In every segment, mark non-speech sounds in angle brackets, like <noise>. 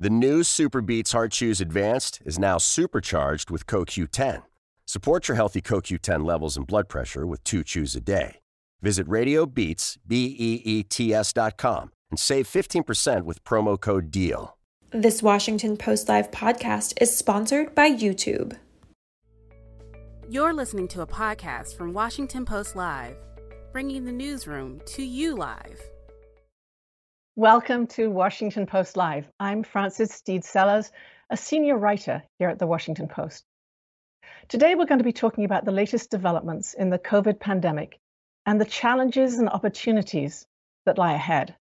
The new SuperBeets Heart Chews Advanced is now supercharged with CoQ10. Support your healthy CoQ10 levels and blood pressure with two chews a day. Visit RadioBeats, B-E-E-T-S dot com and save 15% with promo code DEAL. This Washington Post Live podcast is sponsored by YouTube. You're listening to a podcast from Washington Post Live, bringing the newsroom to you live. Welcome to Washington Post Live. I'm Frances Stead Sellers, a senior writer here at the Washington Post. Today, we're going to be talking about the latest developments in the COVID pandemic and the challenges and opportunities that lie ahead.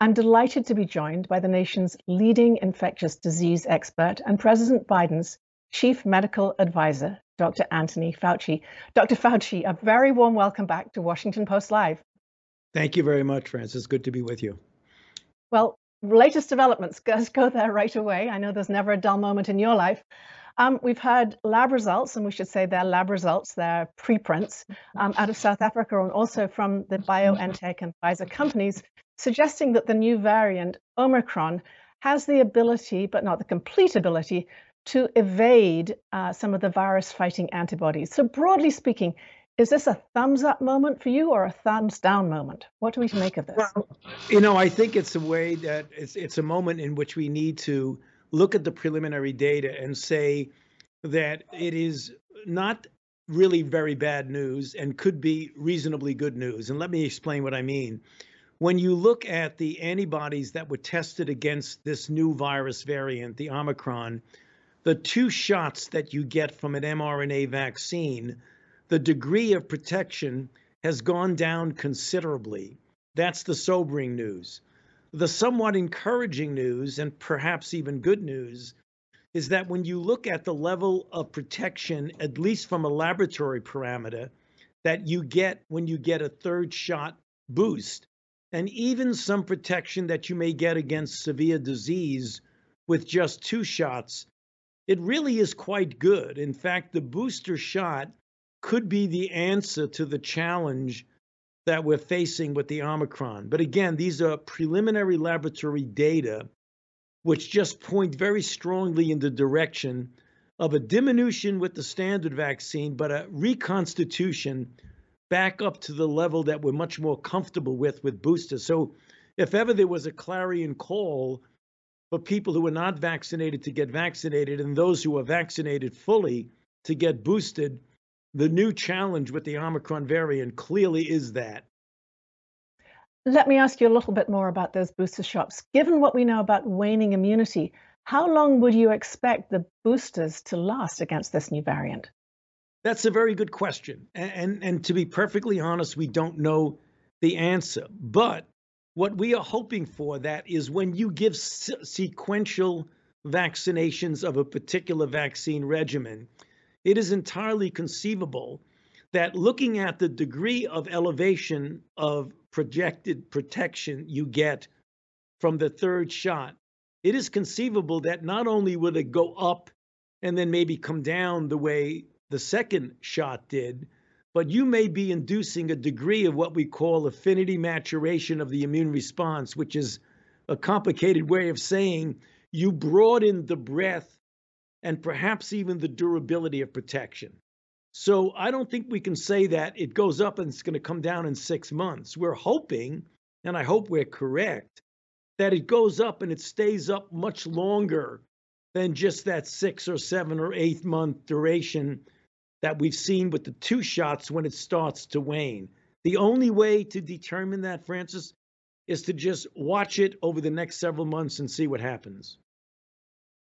I'm delighted to be joined by the nation's leading infectious disease expert and President Biden's chief medical advisor, Dr. Anthony Fauci. Dr. Fauci, a very warm welcome back to Washington Post Live. Thank you very much, Frances. Good to be with you. Well, latest developments, let's <laughs> go there right away. I know there's never a dull moment in your life. Um, we've had lab results, and we should say they're lab results, they're preprints um, out of South Africa and also from the BioNTech and Pfizer companies, suggesting that the new variant, Omicron, has the ability, but not the complete ability, to evade uh, some of the virus fighting antibodies. So, broadly speaking, is this a thumbs up moment for you or a thumbs down moment? What do we make of this? Well, you know, I think it's a way that it's it's a moment in which we need to look at the preliminary data and say that it is not really very bad news and could be reasonably good news. And let me explain what I mean. When you look at the antibodies that were tested against this new virus variant, the Omicron, the two shots that you get from an mRNA vaccine the degree of protection has gone down considerably. That's the sobering news. The somewhat encouraging news, and perhaps even good news, is that when you look at the level of protection, at least from a laboratory parameter, that you get when you get a third shot boost, and even some protection that you may get against severe disease with just two shots, it really is quite good. In fact, the booster shot could be the answer to the challenge that we're facing with the Omicron. But again, these are preliminary laboratory data which just point very strongly in the direction of a diminution with the standard vaccine, but a reconstitution back up to the level that we're much more comfortable with with boosters. So, if ever there was a clarion call for people who are not vaccinated to get vaccinated and those who are vaccinated fully to get boosted, the new challenge with the Omicron variant clearly is that. Let me ask you a little bit more about those booster shots. Given what we know about waning immunity, how long would you expect the boosters to last against this new variant? That's a very good question. And, and, and to be perfectly honest, we don't know the answer. But what we are hoping for that is when you give se- sequential vaccinations of a particular vaccine regimen, it is entirely conceivable that looking at the degree of elevation of projected protection you get from the third shot, it is conceivable that not only would it go up and then maybe come down the way the second shot did, but you may be inducing a degree of what we call affinity maturation of the immune response, which is a complicated way of saying you broaden the breadth and perhaps even the durability of protection. So I don't think we can say that it goes up and it's going to come down in six months. We're hoping, and I hope we're correct, that it goes up and it stays up much longer than just that six or seven or eight month duration that we've seen with the two shots when it starts to wane. The only way to determine that, Frances, is to just watch it over the next several months and see what happens.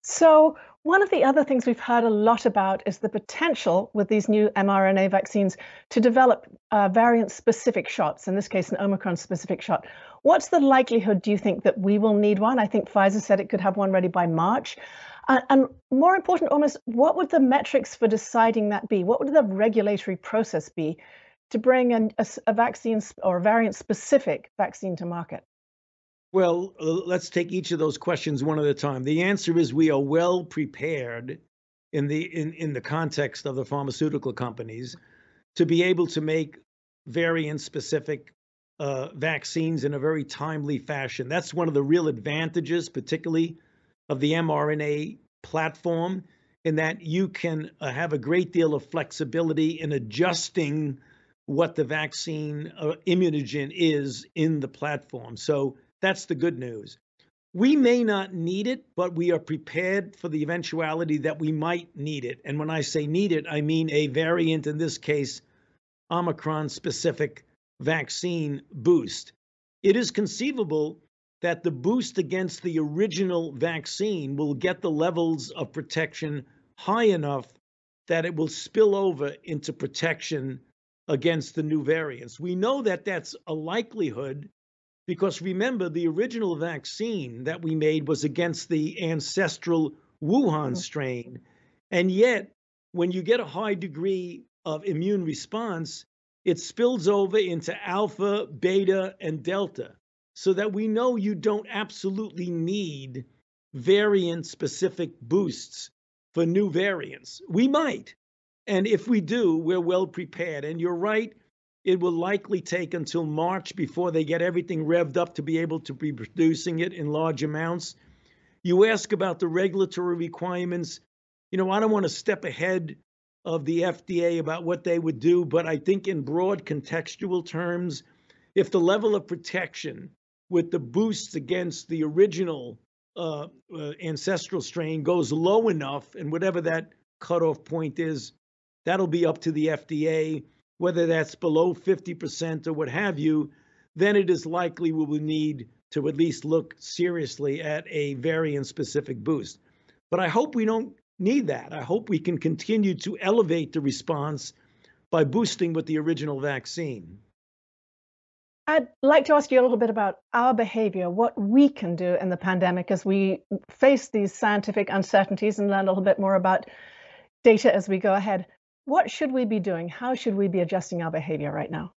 So, one of the other things we've heard a lot about is the potential with these new mRNA vaccines to develop uh, variant specific shots, in this case, an Omicron specific shot. What's the likelihood, do you think, that we will need one? I think Pfizer said it could have one ready by March. Uh, and more important, almost, what would the metrics for deciding that be? What would the regulatory process be to bring a, a, a vaccine or a variant specific vaccine to market? Well, uh, let's take each of those questions one at a time. The answer is we are well prepared in the in, in the context of the pharmaceutical companies to be able to make variant specific uh, vaccines in a very timely fashion. That's one of the real advantages, particularly of the mRNA platform in that you can uh, have a great deal of flexibility in adjusting what the vaccine uh, immunogen is in the platform. So that's the good news. We may not need it, but we are prepared for the eventuality that we might need it. And when I say need it, I mean a variant, in this case, Omicron specific vaccine boost. It is conceivable that the boost against the original vaccine will get the levels of protection high enough that it will spill over into protection against the new variants. We know that that's a likelihood because remember, the original vaccine that we made was against the ancestral Wuhan mm-hmm. strain. And yet, when you get a high degree of immune response, it spills over into alpha, beta, and delta, so that we know you don't absolutely need variant specific boosts for new variants. We might. And if we do, we're well prepared. And you're right, it will likely take until March before they get everything revved up to be able to be producing it in large amounts. You ask about the regulatory requirements. You know, I don't want to step ahead of the FDA about what they would do, but I think in broad contextual terms, if the level of protection with the boosts against the original uh, uh, ancestral strain goes low enough, and whatever that cutoff point is, that'll be up to the FDA, whether that's below 50% or what have you, then it is likely we will need to at least look seriously at a variant specific boost. But I hope we don't need that. I hope we can continue to elevate the response by boosting with the original vaccine. I'd like to ask you a little bit about our behavior, what we can do in the pandemic as we face these scientific uncertainties and learn a little bit more about data as we go ahead. What should we be doing? How should we be adjusting our behavior right now?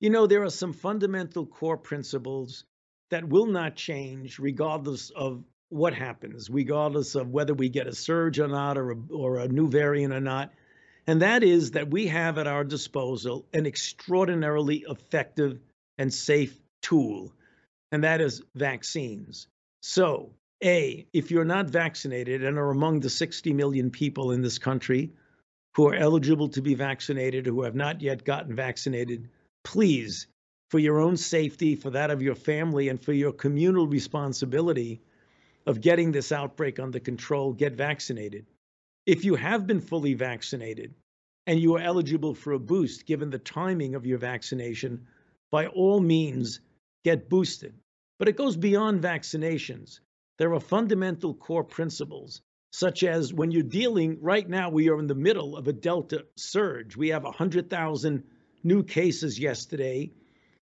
You know, there are some fundamental core principles that will not change regardless of what happens, regardless of whether we get a surge or not or a, or a new variant or not and that is that we have at our disposal an extraordinarily effective and safe tool, and that is vaccines. So, A, if you're not vaccinated and are among the 60 million people in this country who are eligible to be vaccinated, who have not yet gotten vaccinated, please, for your own safety, for that of your family, and for your communal responsibility of getting this outbreak under control, get vaccinated. If you have been fully vaccinated and you are eligible for a boost given the timing of your vaccination, by all means get boosted. But it goes beyond vaccinations. There are fundamental core principles, such as when you're dealing, right now, we are in the middle of a Delta surge. We have 100,000 new cases yesterday.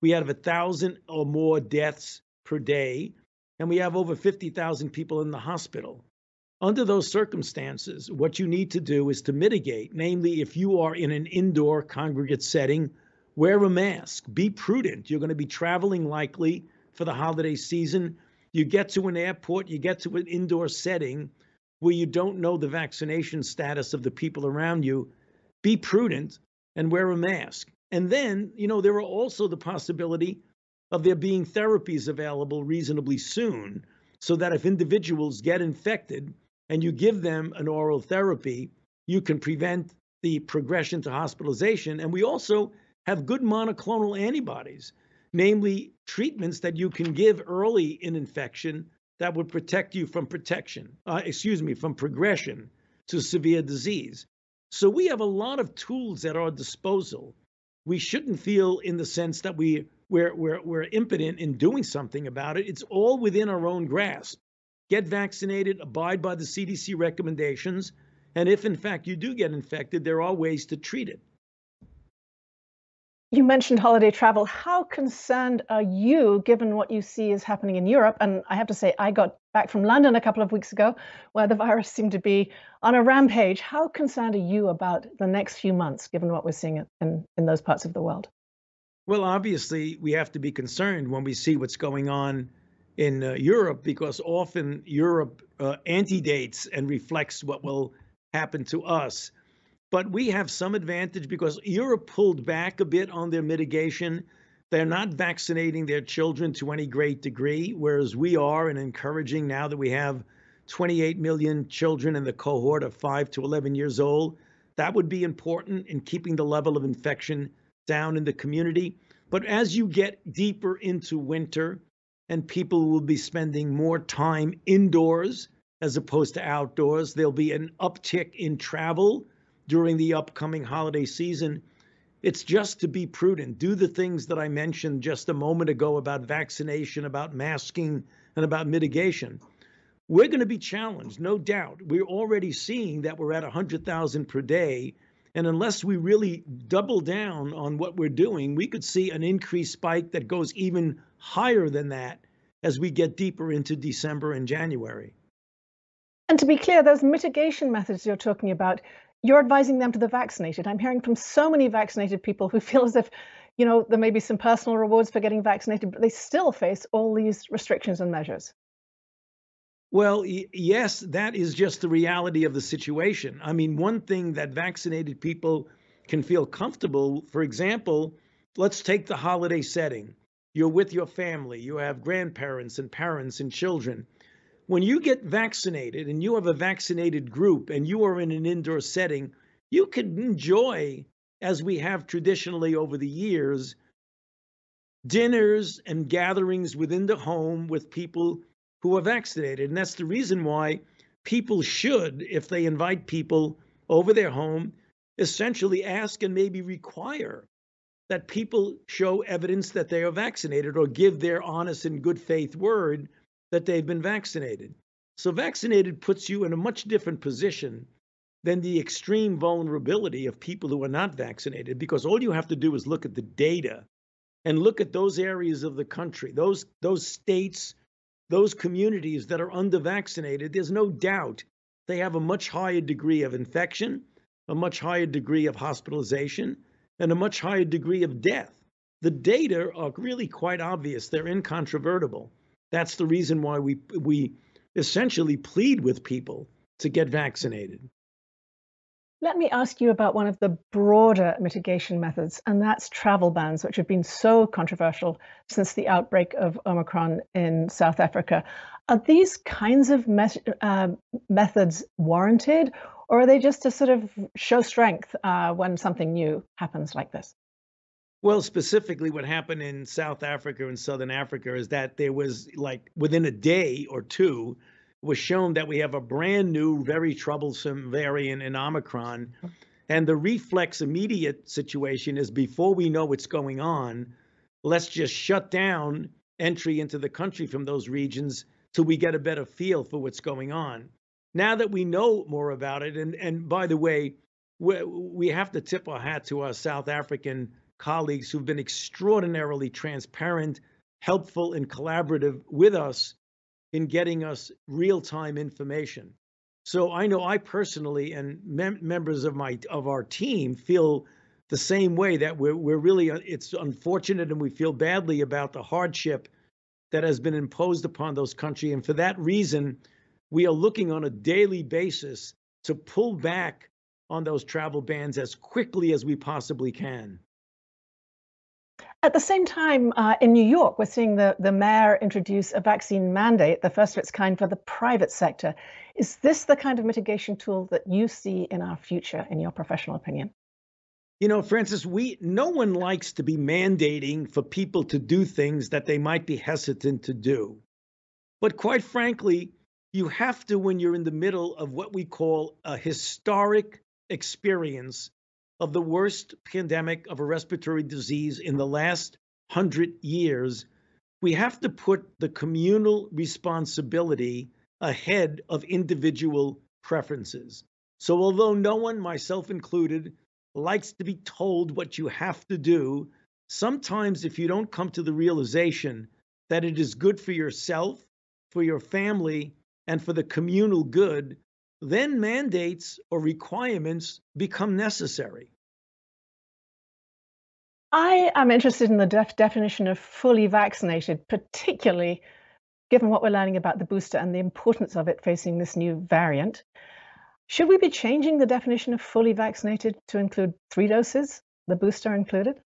We have 1,000 or more deaths per day, and we have over 50,000 people in the hospital. Under those circumstances, what you need to do is to mitigate, namely, if you are in an indoor congregate setting, wear a mask, be prudent. You're going to be traveling likely for the holiday season. You get to an airport, you get to an indoor setting where you don't know the vaccination status of the people around you. Be prudent and wear a mask. And then, you know, there are also the possibility of there being therapies available reasonably soon so that if individuals get infected, and you give them an oral therapy, you can prevent the progression to hospitalization. And we also have good monoclonal antibodies, namely treatments that you can give early in infection that would protect you from protection, uh, excuse me, from progression to severe disease. So we have a lot of tools at our disposal. We shouldn't feel in the sense that we we're, we're, we're impotent in doing something about it. It's all within our own grasp get vaccinated, abide by the CDC recommendations, and if in fact you do get infected, there are ways to treat it. You mentioned holiday travel. How concerned are you given what you see is happening in Europe? And I have to say, I got back from London a couple of weeks ago where the virus seemed to be on a rampage. How concerned are you about the next few months, given what we're seeing in, in those parts of the world? Well, obviously, we have to be concerned when we see what's going on in uh, Europe because often Europe uh, antedates and reflects what will happen to us. But we have some advantage because Europe pulled back a bit on their mitigation. They're not vaccinating their children to any great degree, whereas we are, and encouraging now that we have 28 million children in the cohort of 5 to 11 years old. That would be important in keeping the level of infection down in the community. But as you get deeper into winter and people will be spending more time indoors as opposed to outdoors, there'll be an uptick in travel during the upcoming holiday season. It's just to be prudent. Do the things that I mentioned just a moment ago about vaccination, about masking, and about mitigation. We're going to be challenged, no doubt. We're already seeing that we're at 100,000 per day. And unless we really double down on what we're doing, we could see an increased spike that goes even higher than that as we get deeper into December and January. And to be clear, those mitigation methods you're talking about, you're advising them to the vaccinated. I'm hearing from so many vaccinated people who feel as if, you know, there may be some personal rewards for getting vaccinated, but they still face all these restrictions and measures. Well, yes, that is just the reality of the situation. I mean, one thing that vaccinated people can feel comfortable, for example, let's take the holiday setting. You're with your family, you have grandparents and parents and children. When you get vaccinated and you have a vaccinated group and you are in an indoor setting, you can enjoy, as we have traditionally over the years, dinners and gatherings within the home with people who are vaccinated. And that's the reason why people should, if they invite people over their home, essentially ask and maybe require that people show evidence that they are vaccinated or give their honest and good faith word that they've been vaccinated. So, vaccinated puts you in a much different position than the extreme vulnerability of people who are not vaccinated because all you have to do is look at the data and look at those areas of the country, those, those states those communities that are under-vaccinated, there's no doubt they have a much higher degree of infection, a much higher degree of hospitalization, and a much higher degree of death. The data are really quite obvious. They're incontrovertible. That's the reason why we we essentially plead with people to get vaccinated. Let me ask you about one of the broader mitigation methods, and that's travel bans, which have been so controversial since the outbreak of Omicron in South Africa. Are these kinds of me- uh, methods warranted, or are they just to sort of show strength uh, when something new happens like this? Well, specifically, what happened in South Africa and Southern Africa is that there was like within a day or two, was shown that we have a brand new, very troublesome variant in Omicron. And the reflex immediate situation is before we know what's going on, let's just shut down entry into the country from those regions till we get a better feel for what's going on. Now that we know more about it, and, and by the way, we, we have to tip our hat to our South African colleagues who've been extraordinarily transparent, helpful, and collaborative with us in getting us real time information. So I know I personally and mem- members of my of our team feel the same way that we're we're really uh, it's unfortunate and we feel badly about the hardship that has been imposed upon those countries and for that reason we are looking on a daily basis to pull back on those travel bans as quickly as we possibly can. At the same time, uh, in New York, we're seeing the, the mayor introduce a vaccine mandate, the first of its kind for the private sector. Is this the kind of mitigation tool that you see in our future, in your professional opinion? You know, Frances, we no one likes to be mandating for people to do things that they might be hesitant to do. But quite frankly, you have to when you're in the middle of what we call a historic experience of the worst pandemic of a respiratory disease in the last hundred years, we have to put the communal responsibility ahead of individual preferences. So, although no one, myself included, likes to be told what you have to do, sometimes if you don't come to the realization that it is good for yourself, for your family, and for the communal good, then mandates or requirements become necessary. I am interested in the def- definition of fully vaccinated, particularly given what we're learning about the booster and the importance of it facing this new variant. Should we be changing the definition of fully vaccinated to include three doses, the booster included?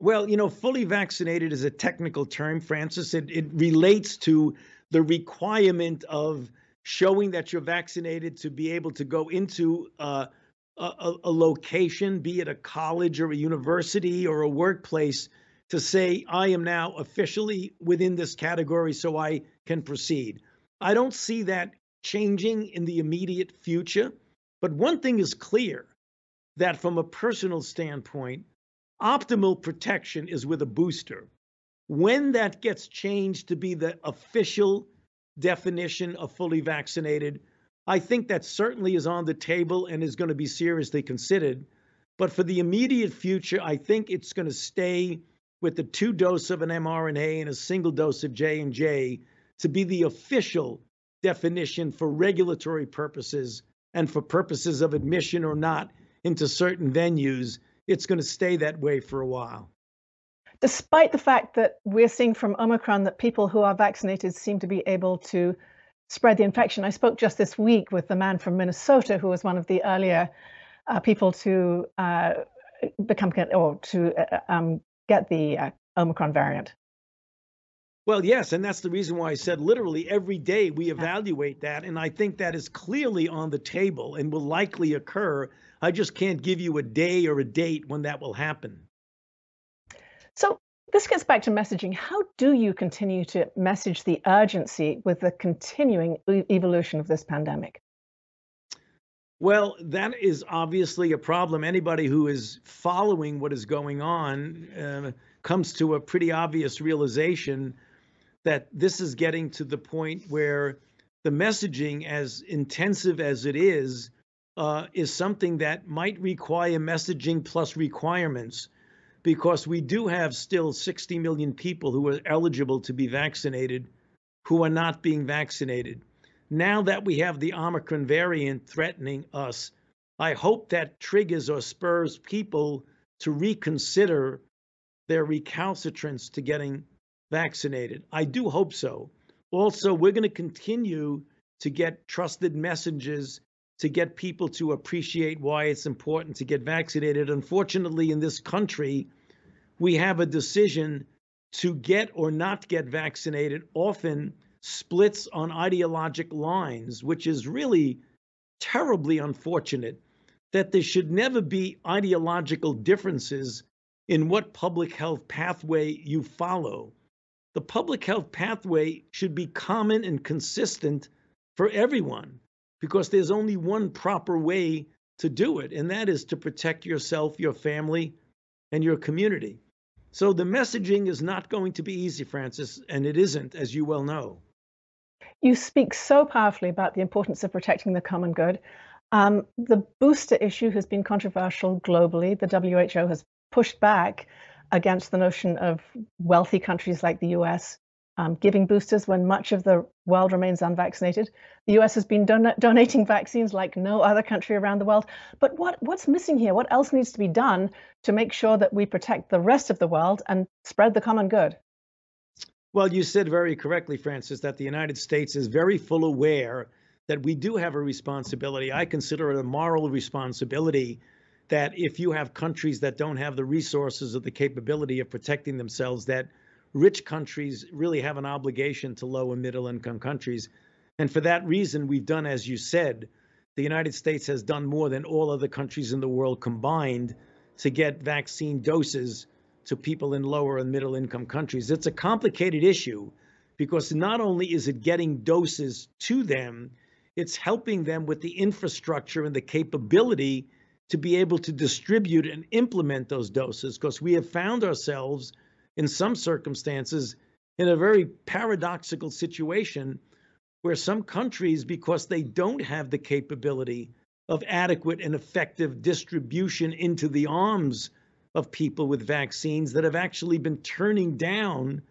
Well, you know, fully vaccinated is a technical term, Frances. It, it relates to the requirement of showing that you're vaccinated to be able to go into uh, a, a, location, be it a college or a university or a workplace, to say, I am now officially within this category so I can proceed. I don't see that changing in the immediate future. But one thing is clear that from a personal standpoint, optimal protection is with a booster. When that gets changed to be the official definition of fully vaccinated, I think that certainly is on the table and is going to be seriously considered. But for the immediate future, I think it's going to stay with the two dose of an mRNA and a single dose of J and J to be the official definition for regulatory purposes and for purposes of admission or not into certain venues. It's going to stay that way for a while. Despite the fact that we're seeing from Omicron that people who are vaccinated seem to be able to spread the infection. I spoke just this week with the man from Minnesota who was one of the earlier uh, people to uh, become or to uh, um, get the uh, Omicron variant. Well, yes, and that's the reason why I said literally every day we evaluate that, and I think that is clearly on the table and will likely occur. I just can't give you a day or a date when that will happen. This gets back to messaging. How do you continue to message the urgency with the continuing evolution of this pandemic? Well, that is obviously a problem. Anybody who is following what is going on uh, comes to a pretty obvious realization that this is getting to the point where the messaging, as intensive as it is, uh, is something that might require messaging plus requirements because we do have still 60 million people who are eligible to be vaccinated who are not being vaccinated. Now that we have the Omicron variant threatening us, I hope that triggers or spurs people to reconsider their recalcitrance to getting vaccinated. I do hope so. Also, we're going to continue to get trusted messages to get people to appreciate why it's important to get vaccinated. Unfortunately, in this country, we have a decision to get or not get vaccinated often splits on ideologic lines, which is really terribly unfortunate that there should never be ideological differences in what public health pathway you follow. The public health pathway should be common and consistent for everyone because there's only one proper way to do it, and that is to protect yourself, your family, and your community. So the messaging is not going to be easy, Frances, and it isn't, as you well know. You speak so powerfully about the importance of protecting the common good. Um, the booster issue has been controversial globally. The WHO has pushed back against the notion of wealthy countries like the US um, giving boosters when much of the world remains unvaccinated. The US has been don- donating vaccines like no other country around the world. But what, what's missing here? What else needs to be done to make sure that we protect the rest of the world and spread the common good? Well, you said very correctly, Frances, that the United States is very full aware that we do have a responsibility. I consider it a moral responsibility that if you have countries that don't have the resources or the capability of protecting themselves, that rich countries really have an obligation to low and middle income countries. And for that reason, we've done, as you said, the United States has done more than all other countries in the world combined to get vaccine doses to people in lower and middle income countries. It's a complicated issue because not only is it getting doses to them, it's helping them with the infrastructure and the capability to be able to distribute and implement those doses because we have found ourselves in some circumstances in a very paradoxical situation where some countries, because they don't have the capability of adequate and effective distribution into the arms of people with vaccines, that have actually been turning down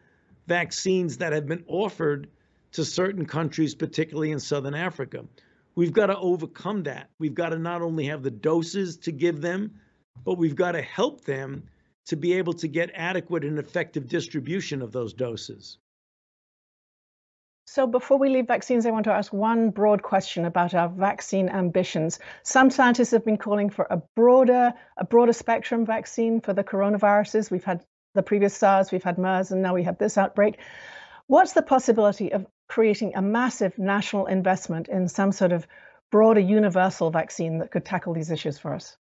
vaccines that have been offered to certain countries, particularly in Southern Africa. We've got to overcome that. We've got to not only have the doses to give them, but we've got to help them to be able to get adequate and effective distribution of those doses. So before we leave vaccines, I want to ask one broad question about our vaccine ambitions. Some scientists have been calling for a broader, a broader spectrum vaccine for the coronaviruses. We've had the previous SARS, we've had MERS, and now we have this outbreak. What's the possibility of creating a massive national investment in some sort of broader universal vaccine that could tackle these issues for us?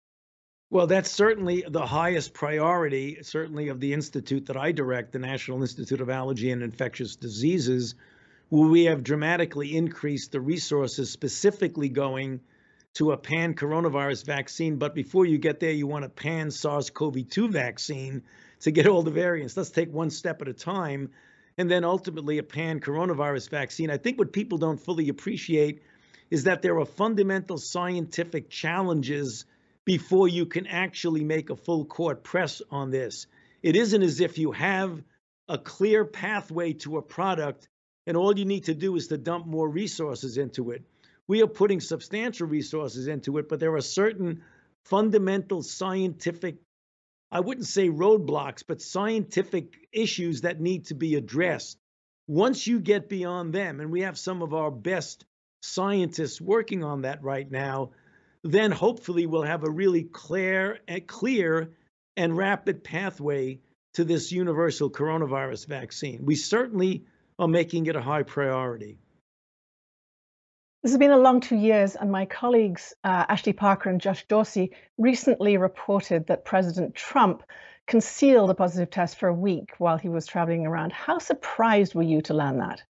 Well, that's certainly the highest priority, certainly of the institute that I direct, the National Institute of Allergy and Infectious Diseases, where we have dramatically increased the resources specifically going to a pan coronavirus vaccine. But before you get there, you want a pan SARS CoV 2 vaccine to get all the variants. Let's take one step at a time. And then ultimately, a pan coronavirus vaccine. I think what people don't fully appreciate is that there are fundamental scientific challenges before you can actually make a full court press on this. It isn't as if you have a clear pathway to a product and all you need to do is to dump more resources into it. We are putting substantial resources into it, but there are certain fundamental scientific, I wouldn't say roadblocks, but scientific issues that need to be addressed. Once you get beyond them, and we have some of our best scientists working on that right now, then hopefully we'll have a really clear and clear and rapid pathway to this universal coronavirus vaccine. We certainly are making it a high priority. This has been a long two years, and my colleagues uh, Ashley Parker and Josh Dawsey recently reported that President Trump concealed a positive test for a week while he was traveling around. How surprised were you to learn that?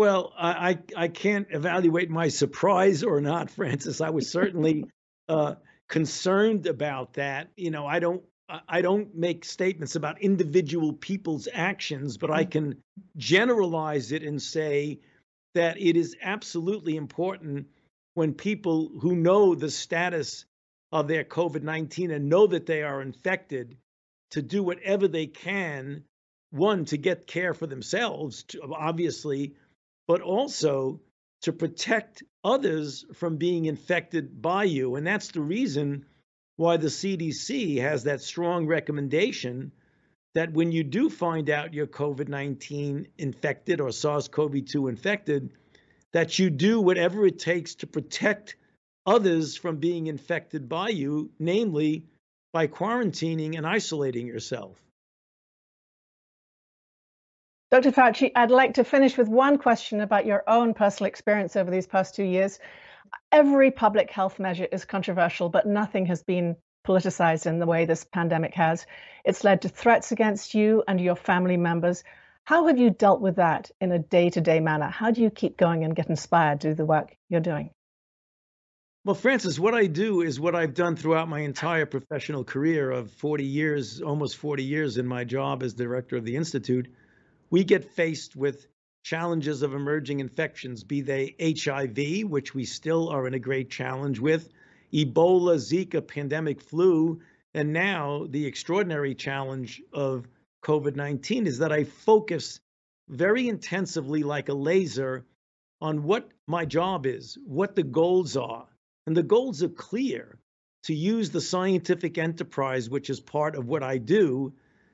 Well, I, I can't evaluate my surprise or not, <laughs> Frances. I was certainly uh, concerned about that. You know, I don't I don't make statements about individual people's actions, but I mm. can generalize it and say that it is absolutely important when people who know the status of their COVID 19 and know that they are infected to do whatever they can, one, to get care for themselves, obviously, but also to protect others from being infected by you. And that's the reason why the CDC has that strong recommendation that when you do find out you're COVID 19 infected or SARS CoV 2 infected, that you do whatever it takes to protect others from being infected by you, namely by quarantining and isolating yourself. Dr. Fauci, I'd like to finish with one question about your own personal experience over these past two years. Every public health measure is controversial, but nothing has been politicized in the way this pandemic has. It's led to threats against you and your family members. How have you dealt with that in a day to day manner? How do you keep going and get inspired to do the work you're doing? Well, Frances, what I do is what I've done throughout my entire professional career of 40 years, almost 40 years in my job as director of the Institute we get faced with challenges of emerging infections, be they HIV, which we still are in a great challenge with, Ebola, Zika, pandemic flu, and now the extraordinary challenge of COVID 19 is that I focus very intensively, like a laser, on what my job is, what the goals are. And the goals are clear to use the scientific enterprise, which is part of what I do,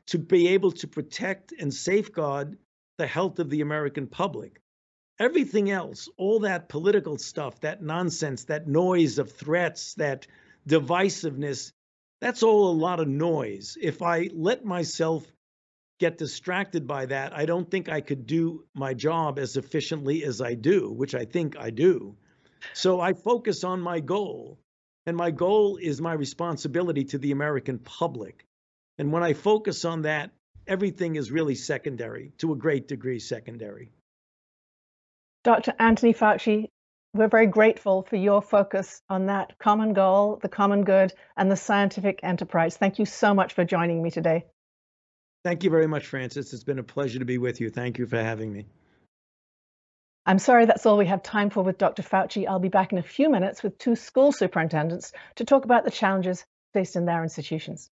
to be able to protect and safeguard the health of the American public. Everything else, all that political stuff, that nonsense, that noise of threats, that divisiveness, that's all a lot of noise. If I let myself get distracted by that, I don't think I could do my job as efficiently as I do, which I think I do. So I focus on my goal. And my goal is my responsibility to the American public. And when I focus on that, everything is really secondary, to a great degree, secondary. Dr. Anthony Fauci, we're very grateful for your focus on that common goal, the common good, and the scientific enterprise. Thank you so much for joining me today. Thank you very much, Frances. It's been a pleasure to be with you. Thank you for having me. I'm sorry that's all we have time for with Dr. Fauci. I'll be back in a few minutes with two school superintendents to talk about the challenges faced in their institutions.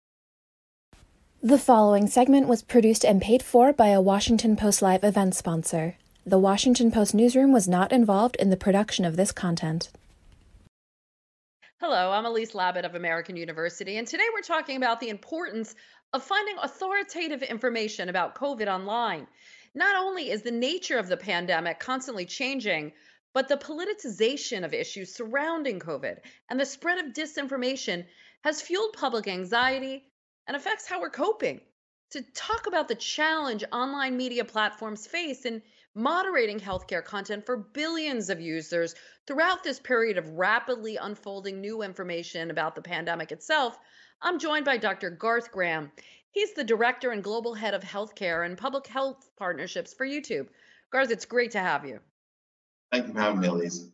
The following segment was produced and paid for by a Washington Post Live event sponsor. The Washington Post newsroom was not involved in the production of this content. Hello, I'm Elise Labott of American University, and today we're talking about the importance of finding authoritative information about COVID online. Not only is the nature of the pandemic constantly changing, but the politicization of issues surrounding COVID and the spread of disinformation has fueled public anxiety and affects how we're coping. To talk about the challenge online media platforms face in moderating healthcare content for billions of users throughout this period of rapidly unfolding new information about the pandemic itself, I'm joined by Dr. Garth Graham. He's the director and global head of healthcare and public health partnerships for YouTube. Garth, it's great to have you. Thank you for having me, Elise.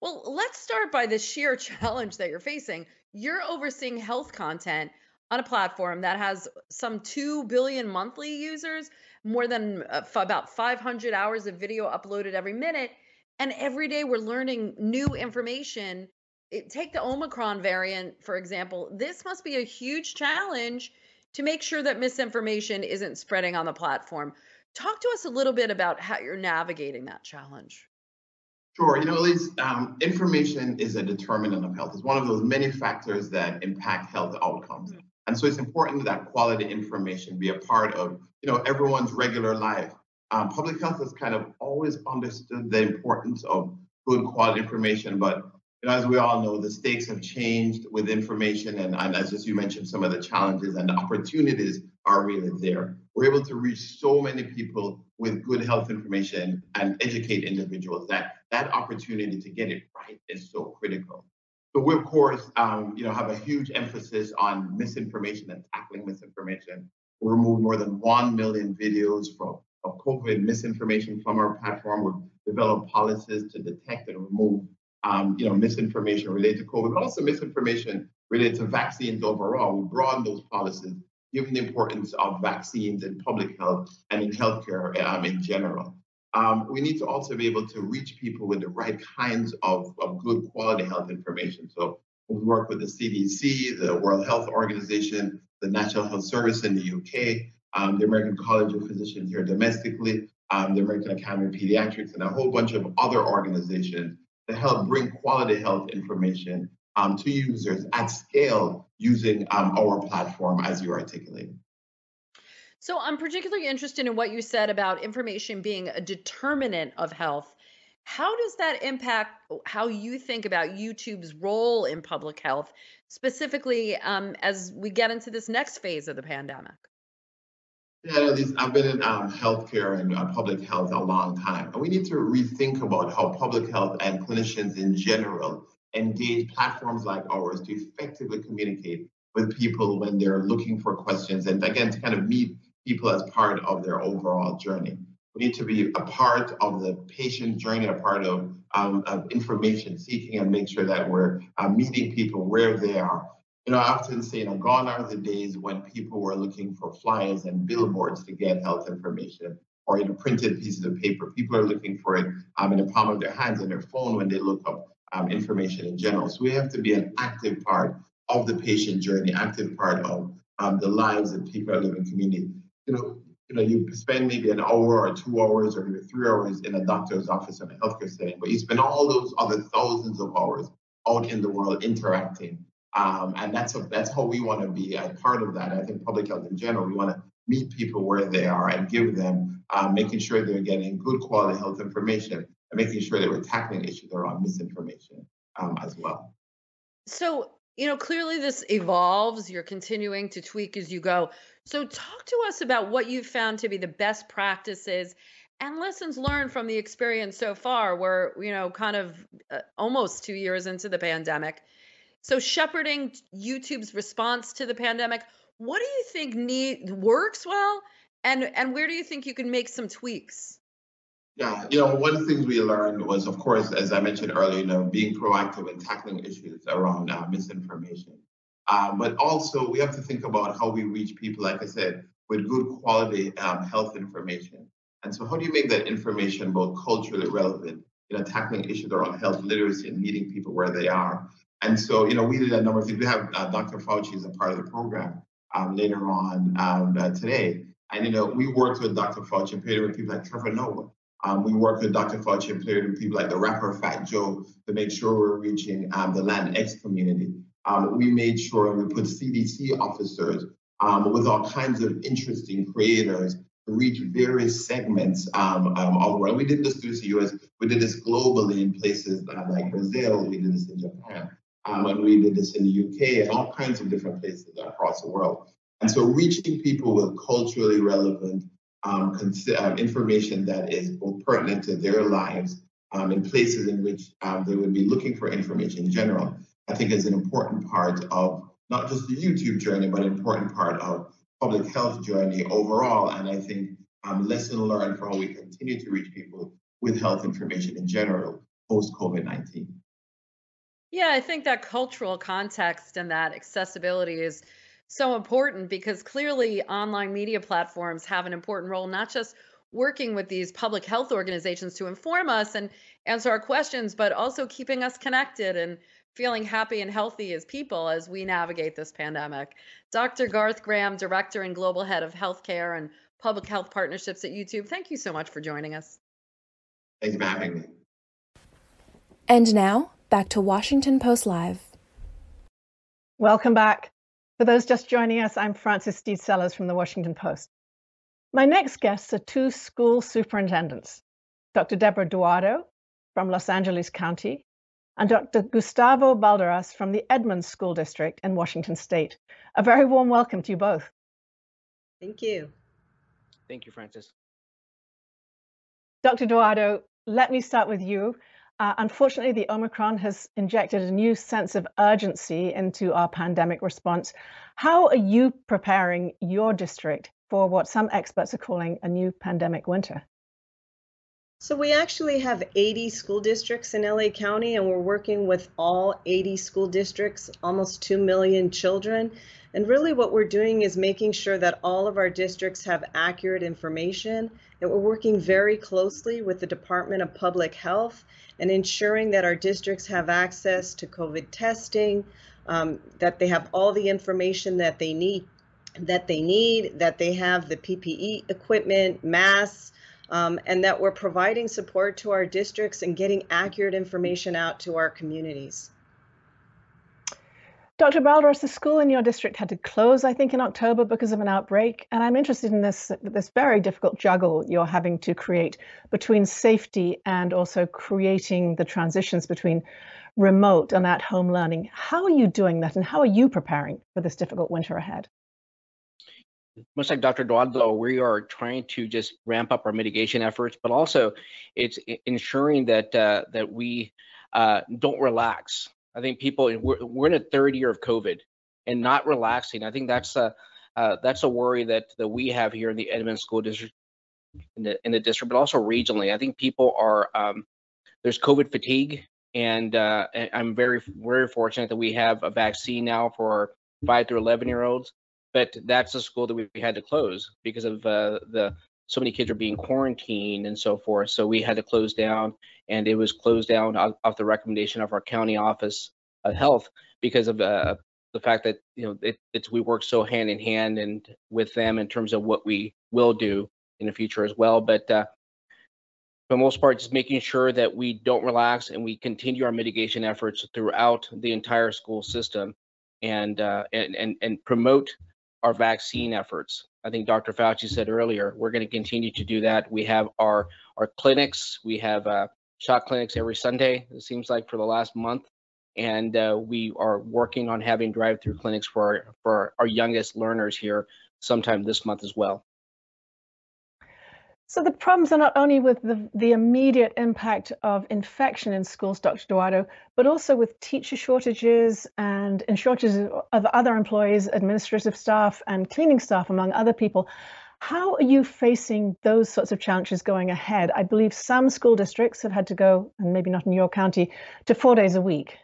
Well, let's start by the sheer <laughs> challenge that you're facing. You're overseeing health content on a platform that has some 2 billion monthly users, more than uh, f- about 500 hours of video uploaded every minute. And every day we're learning new information. It, take the Omicron variant, for example. This must be a huge challenge to make sure that misinformation isn't spreading on the platform. Talk to us a little bit about how you're navigating that challenge. Sure. You know, Elise, um, information is a determinant of health. It's one of those many factors that impact health outcomes. Mm-hmm. And so it's important that quality information be a part of, you know, everyone's regular life. Um, public health has kind of always understood the importance of good quality information, but you know, as we all know, the stakes have changed with information, and, and as you mentioned, some of the challenges and the opportunities are really there. We're able to reach so many people with good health information and educate individuals that that opportunity to get it right is so critical. So we, of course, um, you know, have a huge emphasis on misinformation and tackling misinformation. We removed more than 1 million videos from, of COVID misinformation from our platform. We've developed policies to detect and remove um, you know, misinformation related to COVID, but also misinformation related to vaccines overall. We broaden those policies, given the importance of vaccines in public health and in healthcare um, in general. Um, we need to also be able to reach people with the right kinds of, of good quality health information. So we work with the CDC, the World Health Organization, the National Health Service in the UK, um, the American College of Physicians here domestically, um, the American Academy of Pediatrics, and a whole bunch of other organizations to help bring quality health information um, to users at scale using um, our platform as you articulated. So I'm particularly interested in what you said about information being a determinant of health. How does that impact how you think about YouTube's role in public health, specifically um, as we get into this next phase of the pandemic? Yeah, I've been in um, healthcare and uh, public health a long time. And we need to rethink about how public health and clinicians in general engage platforms like ours to effectively communicate with people when they're looking for questions and again to kind of meet people as part of their overall journey. We need to be a part of the patient journey, a part of, um, of information seeking, and make sure that we're uh, meeting people where they are you know, I often say, you know, gone are the days when people were looking for flyers and billboards to get health information or in printed pieces of paper. People are looking for it um, in the palm of their hands and their phone when they look up um, information in general. So we have to be an active part of the patient journey, active part of um, the lives that people are living community. You know, you know, you spend maybe an hour or two hours or maybe three hours in a doctor's office in a healthcare setting, but you spend all those other thousands of hours out in the world interacting um, and that's a, that's how we want to be a part of that. I think public health in general, we want to meet people where they are and give them, um, making sure they're getting good quality health information and making sure that we're tackling issues around misinformation um, as well. So, you know, clearly this evolves. You're continuing to tweak as you go. So, talk to us about what you've found to be the best practices and lessons learned from the experience so far. We're, you know, kind of uh, almost two years into the pandemic. So shepherding YouTube's response to the pandemic, what do you think need works well and and where do you think you can make some tweaks? Yeah, you know, one of the things we learned was, of course, as I mentioned earlier, you know, being proactive and tackling issues around uh, misinformation. Um, but also, we have to think about how we reach people, like I said, with good quality um, health information. And so, how do you make that information both culturally relevant, you know, tackling issues around health literacy and meeting people where they are, and so, you know, we did a number of things. We have uh, Dr. Fauci as a part of the program um, later on um, uh, today. And, you know, we worked with Dr. Fauci and with people like Trevor Noah. Um, we worked with Dr. Fauci and paired with people like the rapper Fat Joe to make sure we're reaching um, the Latinx community. Um, we made sure we put CDC officers um, with all kinds of interesting creators to reach various segments um, um, of the world. We did this through the US, we did this globally in places uh, like Brazil, we did this in Japan. and we did this in the UK and all kinds of different places across the world. And so reaching people with culturally relevant um, uh, information that is both pertinent to their lives um, in places in which um, they would be looking for information in general, I think is an important part of not just the YouTube journey, but an important part of public health journey overall. And I think um, lesson learned for how we continue to reach people with health information in general post COVID 19. Yeah, I think that cultural context and that accessibility is so important because clearly online media platforms have an important role, not just working with these public health organizations to inform us and answer our questions, but also keeping us connected and feeling happy and healthy as people as we navigate this pandemic. Dr. Garth Graham, Director and Global Head of Healthcare and Public Health Partnerships at YouTube, thank you so much for joining us. Thanks for having me. And now, back to Washington Post Live. Welcome back. For those just joining us, I'm Frances Stead Sellers from the Washington Post. My next guests are two school superintendents Dr. Deborah Duardo from Los Angeles County and Dr. Gustavo Balderas from the Edmonds School District in Washington State. A very warm welcome to you both. Thank you. Thank you, Frances. Dr. Duardo, let me start with you. Uh, unfortunately, the Omicron has injected a new sense of urgency into our pandemic response. How are you preparing your district for what some experts are calling a new pandemic winter? So we actually have 80 school districts in LA County, and we're working with all 80 school districts, almost 2 million children. And really what we're doing is making sure that all of our districts have accurate information, that we're working very closely with the Department of Public Health and ensuring that our districts have access to COVID testing, um, that they have all the information that they need, that they need, that they have the PPE equipment, masks, um, and that we're providing support to our districts and getting accurate information out to our communities. Dr. Balderas, the school in your district had to close, I think, in October because of an outbreak. And I'm interested in this, this very difficult juggle you're having to create between safety and also creating the transitions between remote and at home learning. How are you doing that and how are you preparing for this difficult winter ahead? Much like Dr. Duardo, we are trying to just ramp up our mitigation efforts, but also it's ensuring that uh, that we uh, don't relax I think people we're, we're in a third year of COVID and not relaxing. I think that's a uh, that's a worry that that we have here in the Edmonds School District in the in the district, but also regionally. I think people are um, there's COVID fatigue, and, uh, and I'm very very fortunate that we have a vaccine now for five through 11 year olds. But that's a school that we had to close because of uh, the so many kids are being quarantined and so forth. So we had to close down, and it was closed down off, off the recommendation of our county office of health because of uh, the fact that you know it, it's we work so hand in hand and with them in terms of what we will do in the future as well. But uh, for the most part, just making sure that we don't relax and we continue our mitigation efforts throughout the entire school system, and uh, and and and promote our vaccine efforts. I think Dr. Fauci said earlier, we're going to continue to do that. We have our our clinics. We have uh, shot clinics every Sunday. It seems like for the last month, and uh, we are working on having drive-through clinics for our, for our youngest learners here sometime this month as well. So the problems are not only with the, the immediate impact of infection in schools, Dr. Duardo, but also with teacher shortages and in shortages of other employees, administrative staff and cleaning staff, among other people. How are you facing those sorts of challenges going ahead? I believe some school districts have had to go, and maybe not in your county, to four days a week.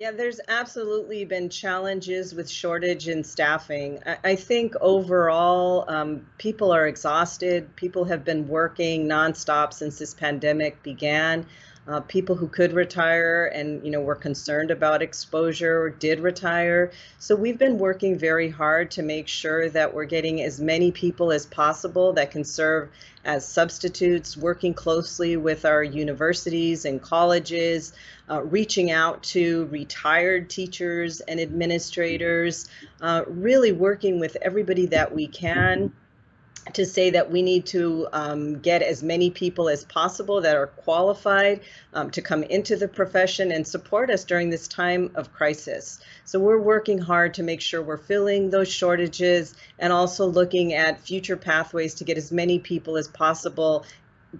Yeah, there's absolutely been challenges with shortage in staffing. I, think overall, um, people are exhausted. People have been working nonstop since this pandemic began. Uh, people who could retire and you know were concerned about exposure or did retire. So we've been working very hard to make sure that we're getting as many people as possible that can serve as substitutes, working closely with our universities and colleges, uh, reaching out to retired teachers and administrators, uh, really working with everybody that we can to say that we need to um, get as many people as possible that are qualified um, to come into the profession and support us during this time of crisis. So we're working hard to make sure we're filling those shortages and also looking at future pathways to get as many people as possible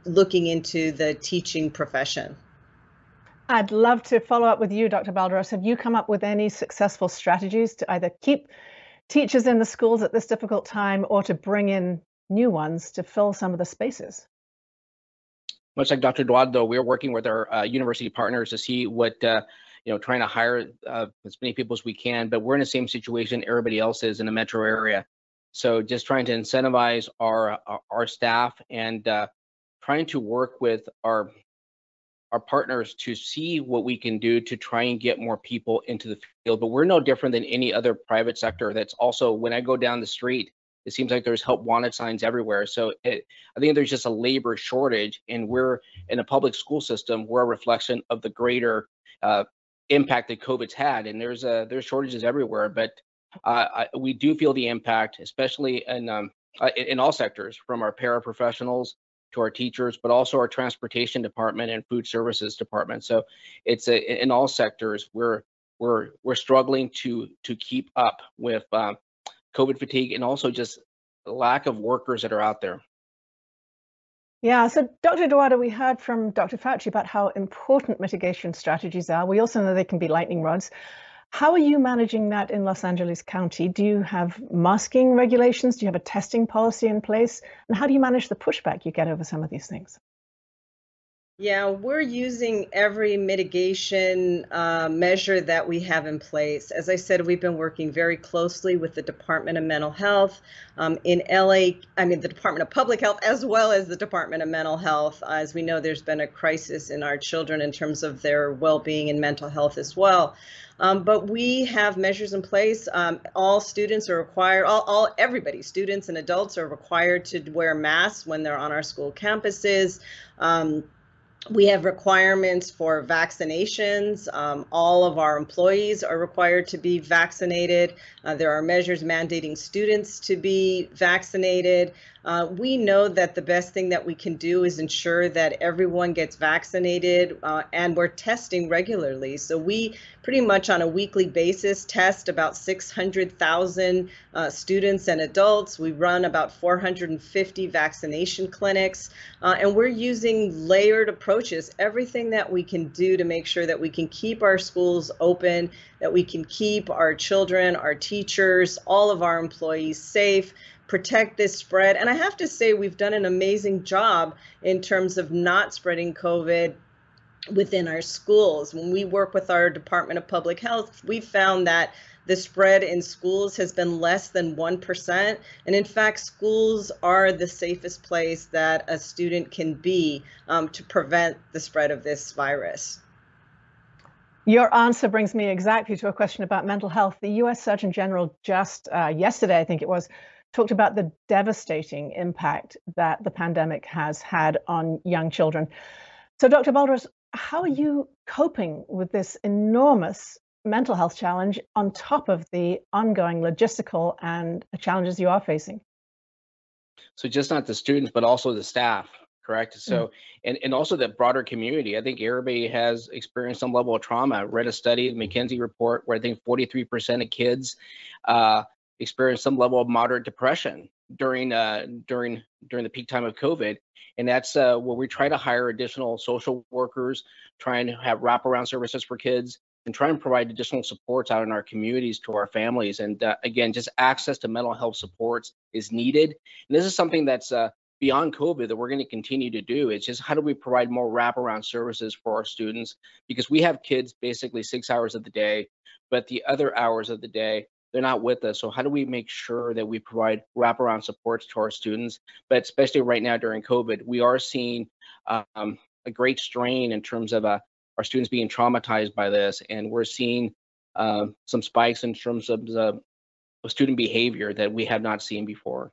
looking into the teaching profession. I'd love to follow up with you, Dr. Balderas. Have you come up with any successful strategies to either keep teachers in the schools at this difficult time or to bring in new ones to fill some of the spaces. Much like Dr. Duardo, we're working with our uh, university partners to see what, uh, you know, trying to hire uh, as many people as we can, but we're in the same situation everybody else is in the metro area. So just trying to incentivize our, our, our staff and uh, trying to work with our our partners to see what we can do to try and get more people into the field. But we're no different than any other private sector that's also, when I go down the street, it seems like there's help wanted signs everywhere. So it, I think there's just a labor shortage, and we're in a public school system. We're a reflection of the greater uh, impact that COVID's had, and there's uh, there's shortages everywhere. But uh, I, we do feel the impact, especially in um, uh, in all sectors, from our paraprofessionals to our teachers, but also our transportation department and food services department. So it's a, in all sectors we're we're we're struggling to to keep up with um, COVID fatigue and also just lack of workers that are out there. Yeah, so Dr. Duardo, we heard from Dr. Fauci about how important mitigation strategies are. We also know they can be lightning rods. How are you managing that in Los Angeles County? Do you have masking regulations? Do you have a testing policy in place? And how do you manage the pushback you get over some of these things? Yeah, we're using every mitigation uh, measure that we have in place. As I said, we've been working very closely with the Department of Mental Health um, in LA, I mean, the Department of Public Health, as well as the Department of Mental Health. As we know, there's been a crisis in our children in terms of their well being and mental health as well. Um, but we have measures in place. Um, all students are required, all, all everybody, students and adults are required to wear masks when they're on our school campuses. Um, we have requirements for vaccinations. Um, all of our employees are required to be vaccinated. Uh, there are measures mandating students to be vaccinated. Uh, we know that the best thing that we can do is ensure that everyone gets vaccinated uh, and we're testing regularly. So we pretty much on a weekly basis test about 600,000 uh, students and adults. We run about 450 vaccination clinics uh, and we're using layered approaches, everything that we can do to make sure that we can keep our schools open, that we can keep our children, our teachers, all of our employees safe protect this spread. And I have to say, we've done an amazing job in terms of not spreading COVID within our schools. When we work with our Department of Public Health, we found that the spread in schools has been less than 1%. And in fact, schools are the safest place that a student can be um, to prevent the spread of this virus. Your answer brings me exactly to a question about mental health. The US Surgeon General just uh, yesterday, I think it was, talked about the devastating impact that the pandemic has had on young children. So, Dr. Balderas, how are you coping with this enormous mental health challenge on top of the ongoing logistical and challenges you are facing? So, just not the students, but also the staff, correct? So, mm. and, and also the broader community. I think everybody has experienced some level of trauma. I read a study, the McKinsey report, where I think 43% of kids uh, experienced some level of moderate depression during uh, during during the peak time of COVID, and that's uh, where we try to hire additional social workers, trying to have wraparound services for kids, and try and provide additional supports out in our communities to our families. And uh, again, just access to mental health supports is needed, and this is something that's uh, beyond COVID that we're going to continue to do. It's just how do we provide more wraparound services for our students because we have kids basically six hours of the day, but the other hours of the day they're not with us. So how do we make sure that we provide wraparound supports to our students? But especially right now during COVID, we are seeing um, a great strain in terms of uh, our students being traumatized by this, and we're seeing uh, some spikes in terms of the student behavior that we have not seen before.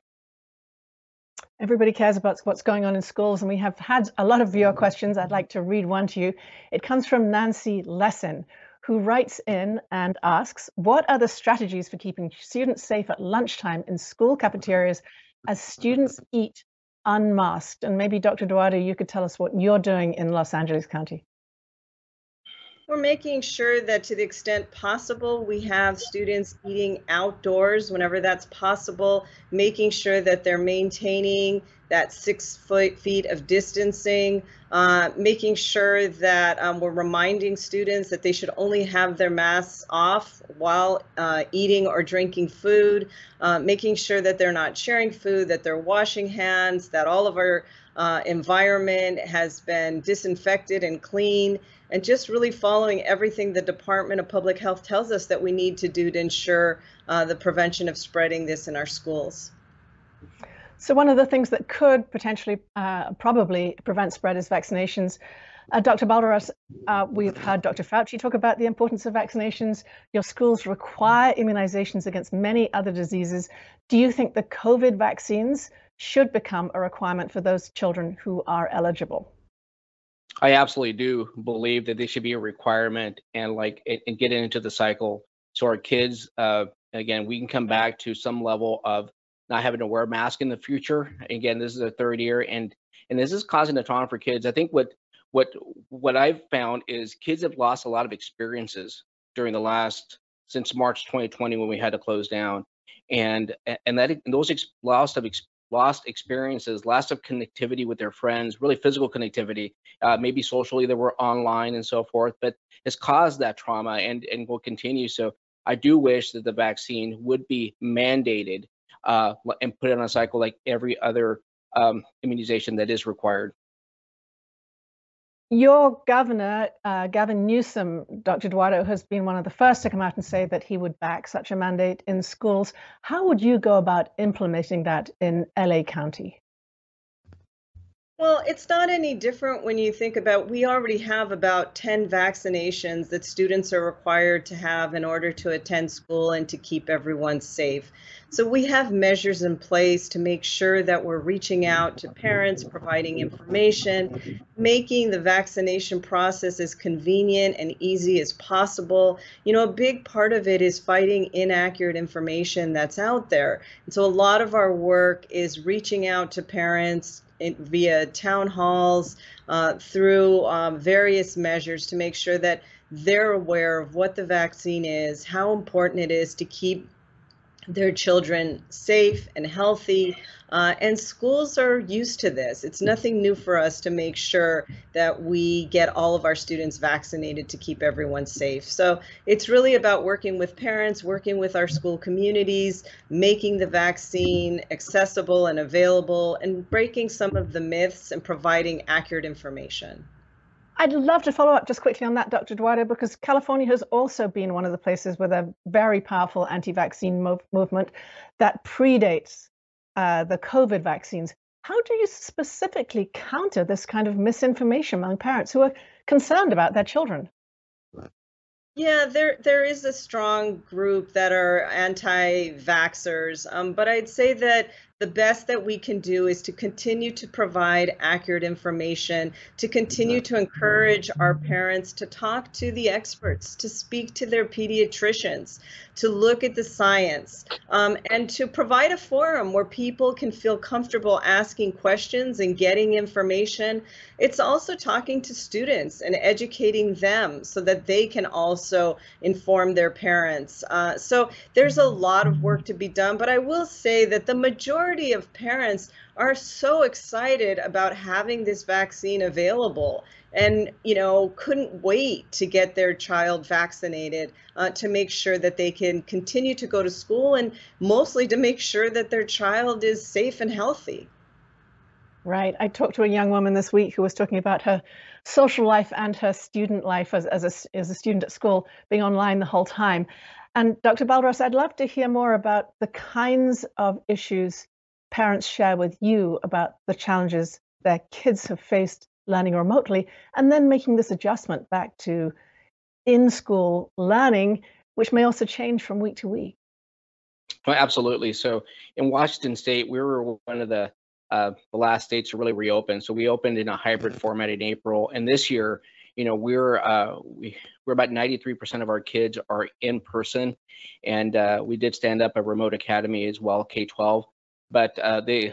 Everybody cares about what's going on in schools, and we have had a lot of viewer questions. I'd like to read one to you. It comes from Nancy Lesson, who writes in and asks, what are the strategies for keeping students safe at lunchtime in school cafeterias as students eat unmasked? And maybe Dr. Duardo, you could tell us what you're doing in Los Angeles County. We're making sure that to the extent possible, we have students eating outdoors whenever that's possible, making sure that they're maintaining that six foot feet of distancing, uh, making sure that um, we're reminding students that they should only have their masks off while uh, eating or drinking food, uh, making sure that they're not sharing food, that they're washing hands, that all of our uh, environment has been disinfected and clean and just really following everything the Department of Public Health tells us that we need to do to ensure uh, the prevention of spreading this in our schools. So one of the things that could potentially, uh, probably prevent spread is vaccinations. Uh, Dr. Balderas, uh, we've heard Dr. Fauci talk about the importance of vaccinations. Your schools require immunizations against many other diseases. Do you think the COVID vaccines should become a requirement for those children who are eligible? I absolutely do believe that they should be a requirement and like and get into the cycle so our kids uh, again we can come back to some level of not having to wear a mask in the future. Again, this is a third year and and this is causing a trauma for kids. I think what what what I've found is kids have lost a lot of experiences during the last since March 2020 when we had to close down, and and that and those ex- loss of ex- lost experiences, loss of connectivity with their friends, really physical connectivity, uh, maybe socially they were online and so forth, but has caused that trauma and, and will continue. So I do wish that the vaccine would be mandated uh, and put it on a cycle like every other um, immunization that is required. Your governor, uh, Gavin Newsom, Dr. Duardo, has been one of the first to come out and say that he would back such a mandate in schools. How would you go about implementing that in LA County? Well, it's not any different when you think about we already have about 10 vaccinations that students are required to have in order to attend school and to keep everyone safe. So we have measures in place to make sure that we're reaching out to parents, providing information, making the vaccination process as convenient and easy as possible. You know, a big part of it is fighting inaccurate information that's out there. And so a lot of our work is reaching out to parents, in, via town halls, uh, through um, various measures to make sure that they're aware of what the vaccine is, how important it is to keep their children safe and healthy. Uh, and schools are used to this. It's nothing new for us to make sure that we get all of our students vaccinated to keep everyone safe. So it's really about working with parents, working with our school communities, making the vaccine accessible and available, and breaking some of the myths and providing accurate information. I'd love to follow up just quickly on that, Dr. Duardo, because California has also been one of the places with a very powerful anti vaccine mov- movement that predates uh, the COVID vaccines. How do you specifically counter this kind of misinformation among parents who are concerned about their children? Yeah, there there is a strong group that are anti-vaxxers, um, but I'd say that the best that we can do is to continue to provide accurate information, to continue to encourage our parents to talk to the experts, to speak to their pediatricians, to look at the science, um, and to provide a forum where people can feel comfortable asking questions and getting information. It's also talking to students and educating them so that they can also inform their parents. Uh, so there's a lot of work to be done, but I will say that the majority majority of parents are so excited about having this vaccine available and you know couldn't wait to get their child vaccinated uh, to make sure that they can continue to go to school and mostly to make sure that their child is safe and healthy. Right. I talked to a young woman this week who was talking about her social life and her student life as, as, a, as a student at school being online the whole time. And dr balderas i'd love to hear more about the kinds of issues parents share with you about the challenges their kids have faced learning remotely, and then making this adjustment back to in school learning, which may also change from week to week. Well, absolutely. So in Washington State, we were one of the uh, the last states to really reopen. So we opened in a hybrid format in April, and this year, you know, we're uh, we we're about 93% of our kids are in person, and uh, we did stand up a remote academy as well, K-12 but uh, they,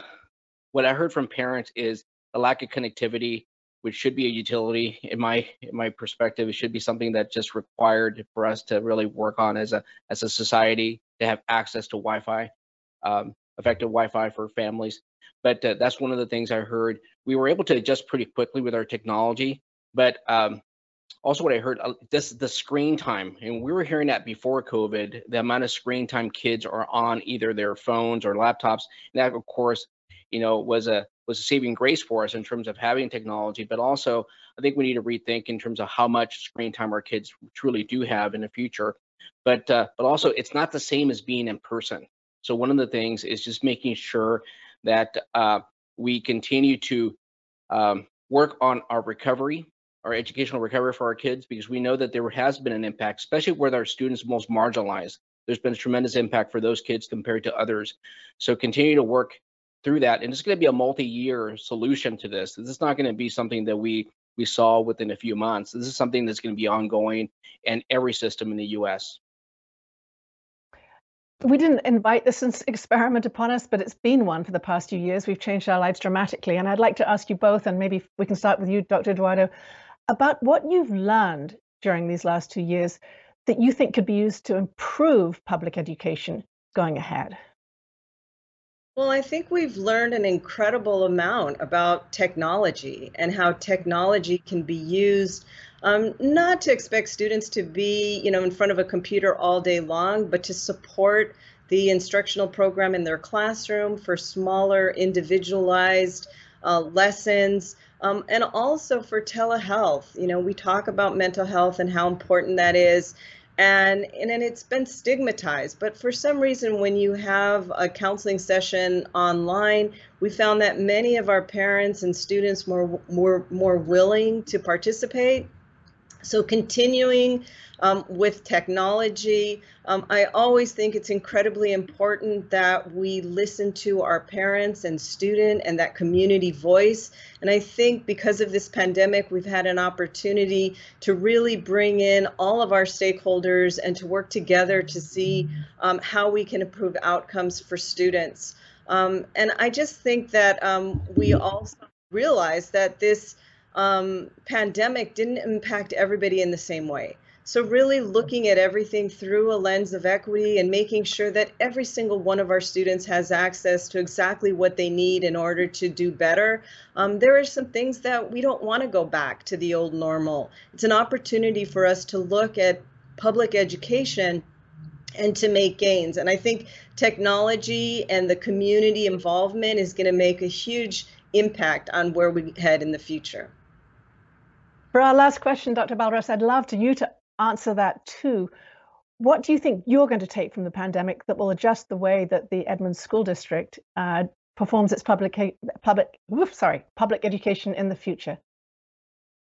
what I heard from parents is a lack of connectivity, which should be a utility in my in my perspective. It should be something that just required for us to really work on as a as a society to have access to Wi-Fi, um, effective Wi-Fi for families. But uh, that's one of the things I heard. We were able to adjust pretty quickly with our technology, but um, also what I heard uh, this the screen time, and we were hearing that before COVID, the amount of screen time kids are on either their phones or laptops, and that of course, you know, was a was a saving grace for us in terms of having technology, but also I think we need to rethink in terms of how much screen time our kids truly do have in the future. But uh, but also it's not the same as being in person. So one of the things is just making sure that uh, we continue to um, work on our recovery our educational recovery for our kids because we know that there has been an impact, especially where our students most marginalized. There's been a tremendous impact for those kids compared to others. So continue to work through that, and it's going to be a multi-year solution to this. This is not going to be something that we we saw within a few months. This is something that's going to be ongoing in every system in the U.S. We didn't invite this experiment upon us, but it's been one for the past few years. We've changed our lives dramatically, and I'd like to ask you both, and maybe we can start with you, Dr. Duardo about what you've learned during these last two years that you think could be used to improve public education going ahead. Well, I think we've learned an incredible amount about technology and how technology can be used um, not to expect students to be, you know, in front of a computer all day long, but to support the instructional program in their classroom for smaller, individualized uh, lessons um, and also for telehealth. You know, we talk about mental health and how important that is. And, and and it's been stigmatized. But for some reason, when you have a counseling session online, we found that many of our parents and students were more more willing to participate. So continuing um, with technology. Um, I always think it's incredibly important that we listen to our parents and student and that community voice. And I think because of this pandemic, we've had an opportunity to really bring in all of our stakeholders and to work together to see um, how we can improve outcomes for students. Um, and I just think that um, we also realize that this um, pandemic didn't impact everybody in the same way. So, really looking at everything through a lens of equity and making sure that every single one of our students has access to exactly what they need in order to do better. Um, there are some things that we don't want to go back to the old normal. It's an opportunity for us to look at public education and to make gains. And I think technology and the community involvement is going to make a huge impact on where we head in the future. For our last question, Dr. Balderas, I'd love to you to answer that too. What do you think you're going to take from the pandemic that will adjust the way that the Edmonds School District uh, performs its public public oof, sorry public education in the future?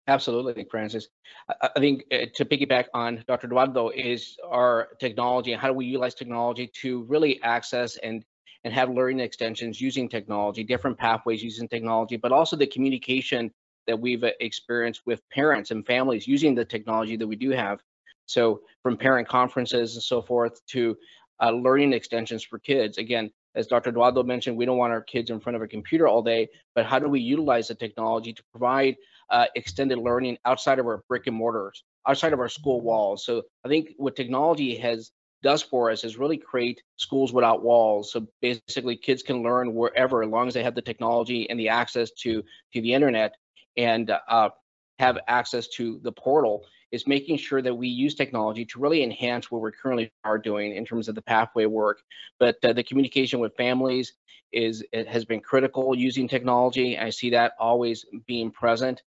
Absolutely, Frances. I, think uh, to piggyback on Dr. Duardo is our technology and how do we utilize technology to really access and and have learning extensions using technology, different pathways using technology, but also the communication that we've uh, experienced with parents and families using the technology that we do have. So from parent conferences and so forth to uh, learning extensions for kids. Again, as Dr. Duardo mentioned, we don't want our kids in front of a computer all day, but how do we utilize the technology to provide uh, extended learning outside of our brick and mortars, outside of our school walls? So I think what technology has does for us is really create schools without walls. So basically, kids can learn wherever, as long as they have the technology and the access to to the internet and uh, have access to the portal is making sure that we use technology to really enhance what we're currently are doing in terms of the pathway work. But uh, the communication with families is it has been critical using technology. I see that always being present.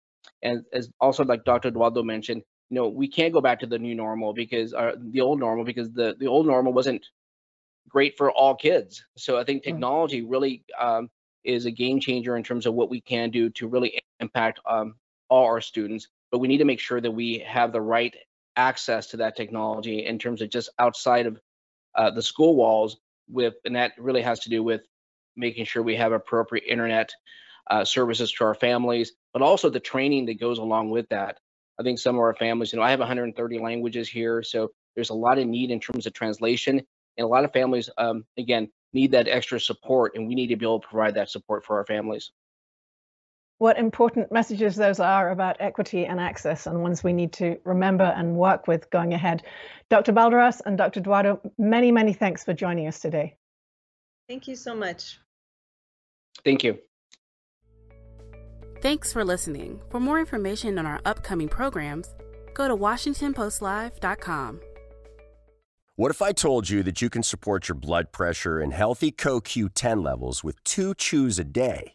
And as also like Dr. Duardo mentioned, you know, we can't go back to the new normal because uh, the old normal because the the old normal wasn't great for all kids. So I think technology really um, is a game changer in terms of what we can do to really impact um, all our students. But we need to make sure that we have the right access to that technology in terms of just outside of uh, the school walls. With and that really has to do with making sure we have appropriate internet uh, services to our families, but also the training that goes along with that. I think some of our families, you know, I have 130 languages here, so there's a lot of need in terms of translation, and a lot of families, um, again, need that extra support, and we need to be able to provide that support for our families. What important messages those are about equity and access, and ones we need to remember and work with going ahead. Dr. Balderas and Dr. Duardo, many, many thanks for joining us today. Thank you so much. Thank you. Thanks for listening. For more information on our upcoming programs, go to WashingtonPostLive.com. What if I told you that you can support your blood pressure and healthy CoQ10 levels with two chews a day?